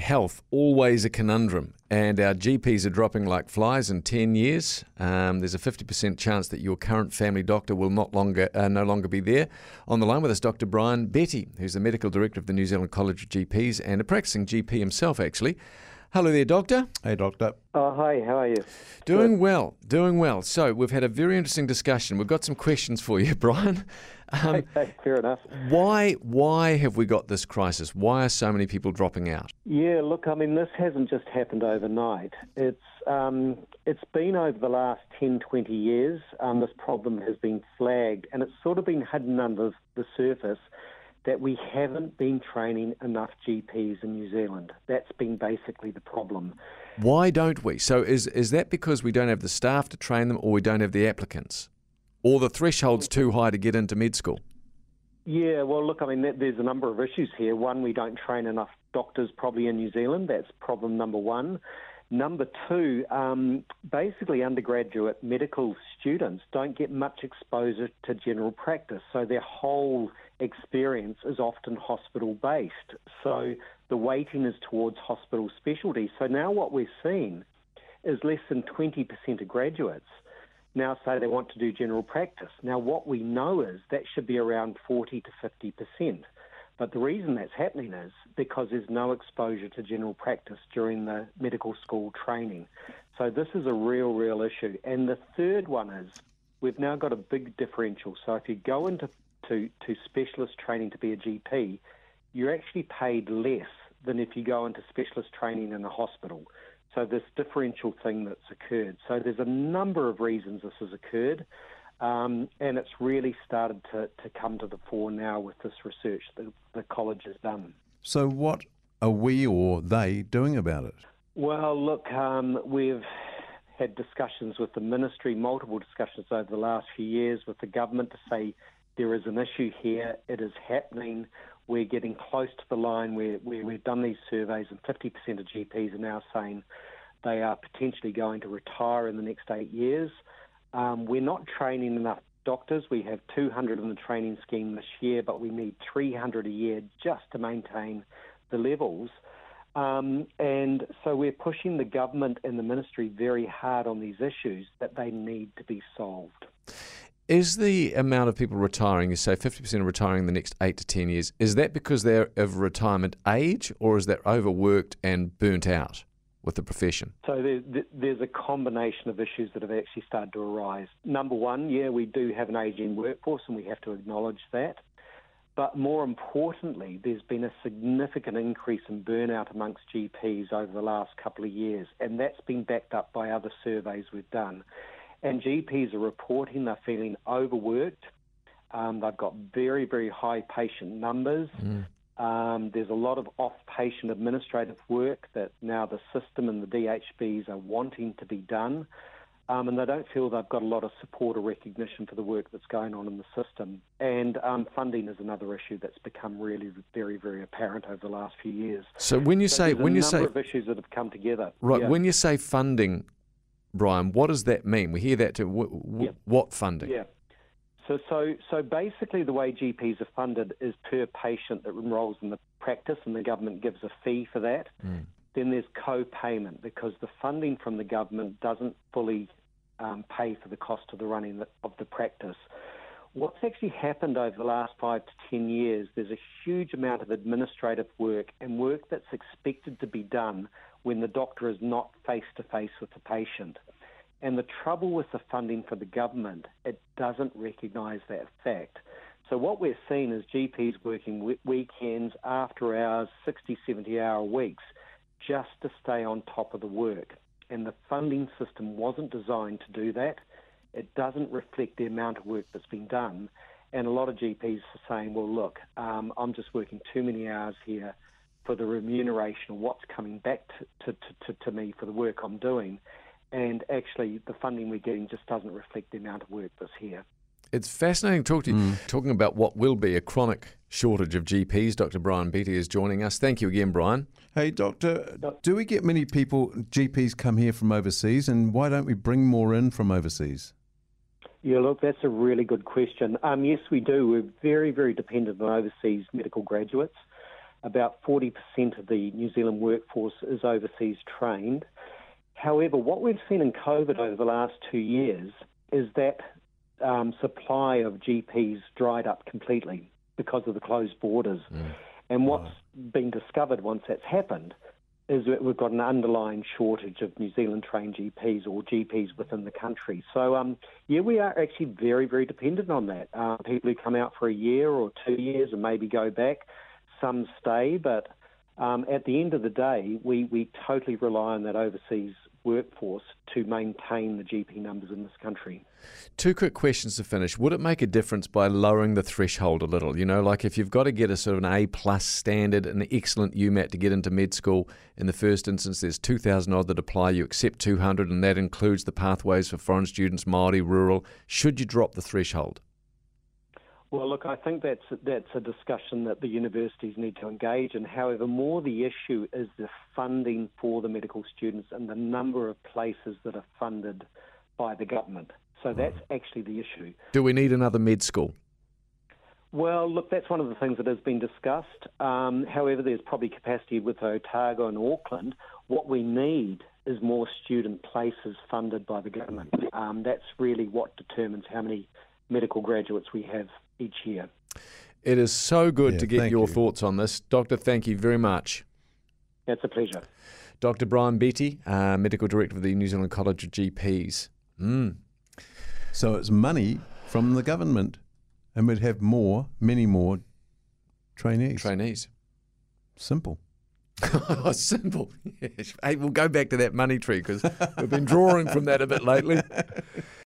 Health, always a conundrum, and our GPs are dropping like flies in 10 years. Um, there's a 50% chance that your current family doctor will not longer, uh, no longer be there. On the line with us, Dr. Bryan Betty, who's the Medical Director of the New Zealand College of GPs and a practicing GP himself, actually. Hello there, Doctor. Hey, Doctor. Oh, hi, how are you? Doing well, doing well. So, we've had a very interesting discussion. We've got some questions for you, Bryan. Um, okay, fair enough. Why, why have we got this crisis? Why are so many people dropping out? Yeah, look, I mean, this hasn't just happened overnight. It's um, it's been over the last 10, 20 years. Um, this problem has been flagged, and it's sort of been hidden under the surface that we haven't been training enough GPs in New Zealand. That's been basically the problem. Why don't we? So is is that because we don't have the staff to train them, or we don't have the applicants, or the threshold's too high to get into med school? Yeah, well, look, I mean, there's a number of issues here. One, we don't train enough doctors probably in New Zealand. That's problem number one. Number two, um, basically undergraduate medical students don't get much exposure to general practice, so their whole experience is often hospital based. So the weighting is towards hospital specialty. So now what we're seeing is less than 20% of graduates now say they want to do general practice. Now what we know is that should be around 40 to 50%. But the reason that's happening is because there's no exposure to general practice during the medical school training. So this is a real, real issue. And the third one is we've now got a big differential. So if you go into to, to specialist training to be a GP, you're actually paid less than if you go into specialist training in a hospital. So this differential thing that's occurred. So there's a number of reasons this has occurred. Um, and it's really started to, to come to the fore now with this research that the college has done. So, what are we or they doing about it? Well, look, um, we've had discussions with the ministry, multiple discussions over the last few years with the government to say there is an issue here, it is happening. We're getting close to the line where, where we've done these surveys, and 50% of GPs are now saying they are potentially going to retire in the next eight years. Um, we're not training enough doctors. We have 200 in the training scheme this year, but we need 300 a year just to maintain the levels. Um, and so we're pushing the government and the ministry very hard on these issues that they need to be solved. Is the amount of people retiring, you say 50% are retiring in the next eight to 10 years, is that because they're of retirement age or is that overworked and burnt out? with the profession? So there, there's a combination of issues that have actually started to arise. Number one, yeah, we do have an ageing workforce and we have to acknowledge that. But more importantly, there's been a significant increase in burnout amongst GPs over the last couple of years, and that's been backed up by other surveys we've done. And GPs are reporting they're feeling overworked. Um, they've got very, very high patient numbers. Mm. Um, there's a lot of off patient administrative work that now the system and the DHBs are wanting to be done. Um, and they don't feel they've got a lot of support or recognition for the work that's going on in the system. And um, funding is another issue that's become really very, very apparent over the last few years. So when you so say when you say of issues that have come together, right? Yeah. When you say funding, Bryan, what does that mean? We hear that too. W- w- yeah. What funding? Yeah. So, so, so basically, the way GPs are funded is per patient that enrolls in the practice, and the government gives a fee for that. Mm. Then there's co-payment because the funding from the government doesn't fully um, pay for the cost of the running of the practice. What's actually happened over the last five to ten years, there's a huge amount of administrative work and work that's expected to be done when the doctor is not face to face with the patient. And the trouble with the funding for the government, it doesn't recognise that fact. So what we're seeing is GPs working weekends, after hours, 60, 70 hour weeks, just to stay on top of the work. And the funding system wasn't designed to do that. It doesn't reflect the amount of work that's been done. And a lot of GPs are saying, well, look, um, I'm just working too many hours here for the remuneration of what's coming back to, to, to, to me for the work I'm doing and actually the funding we're getting just doesn't reflect the amount of work that's here. It's fascinating to talk to you, mm. talking about what will be a chronic shortage of GPs. Dr. Bryan Betty is joining us. Thank you again, Bryan. Hey, Doctor, do we get many people, GPs, come here from overseas, and why don't we bring more in from overseas? Yeah, look, that's a really good question. Um, yes, we do. We're very, very dependent on overseas medical graduates. About 40% of the New Zealand workforce is overseas trained. However, what we've seen in COVID over the last two years is that um, supply of GPs dried up completely because of the closed borders. Mm. And what's been discovered once that's happened is that we've got an underlying shortage of New Zealand trained GPs or GPs within the country. So, um, yeah, we are actually very, very dependent on that. Uh, people who come out for a year or two years and maybe go back, some stay, but um, at the end of the day, we, we totally rely on that overseas workforce to maintain the GP numbers in this country. Two quick questions to finish. Would it make a difference by lowering the threshold a little? You know, like if you've got to get a sort of an A plus standard, an excellent UMAT to get into med school, in the first instance, there's 2,000 odd that apply, you accept 200, and that includes the pathways for foreign students, Māori, rural. Should you drop the threshold? Well, look, I think that's that's a discussion that the universities need to engage in. However, more the issue is the funding for the medical students and the number of places that are funded by the government. So that's actually the issue. Do we need another med school? Well, look, that's one of the things that has been discussed. Um, however, there's probably capacity with Otago and Auckland. What we need is more student places funded by the government. Um, that's really what determines how many medical graduates we have each year. It is so good yeah, to get your you. thoughts on this. Doctor, thank you very much. It's a pleasure. Dr. Bryan Betty, uh, Medical Director of the New Zealand College of GPs. Mm. So it's money from the government, and we'd have more, many more trainees. Trainees. Simple. Simple. Yes. Hey, we'll go back to that money tree because we've been drawing from that a bit lately.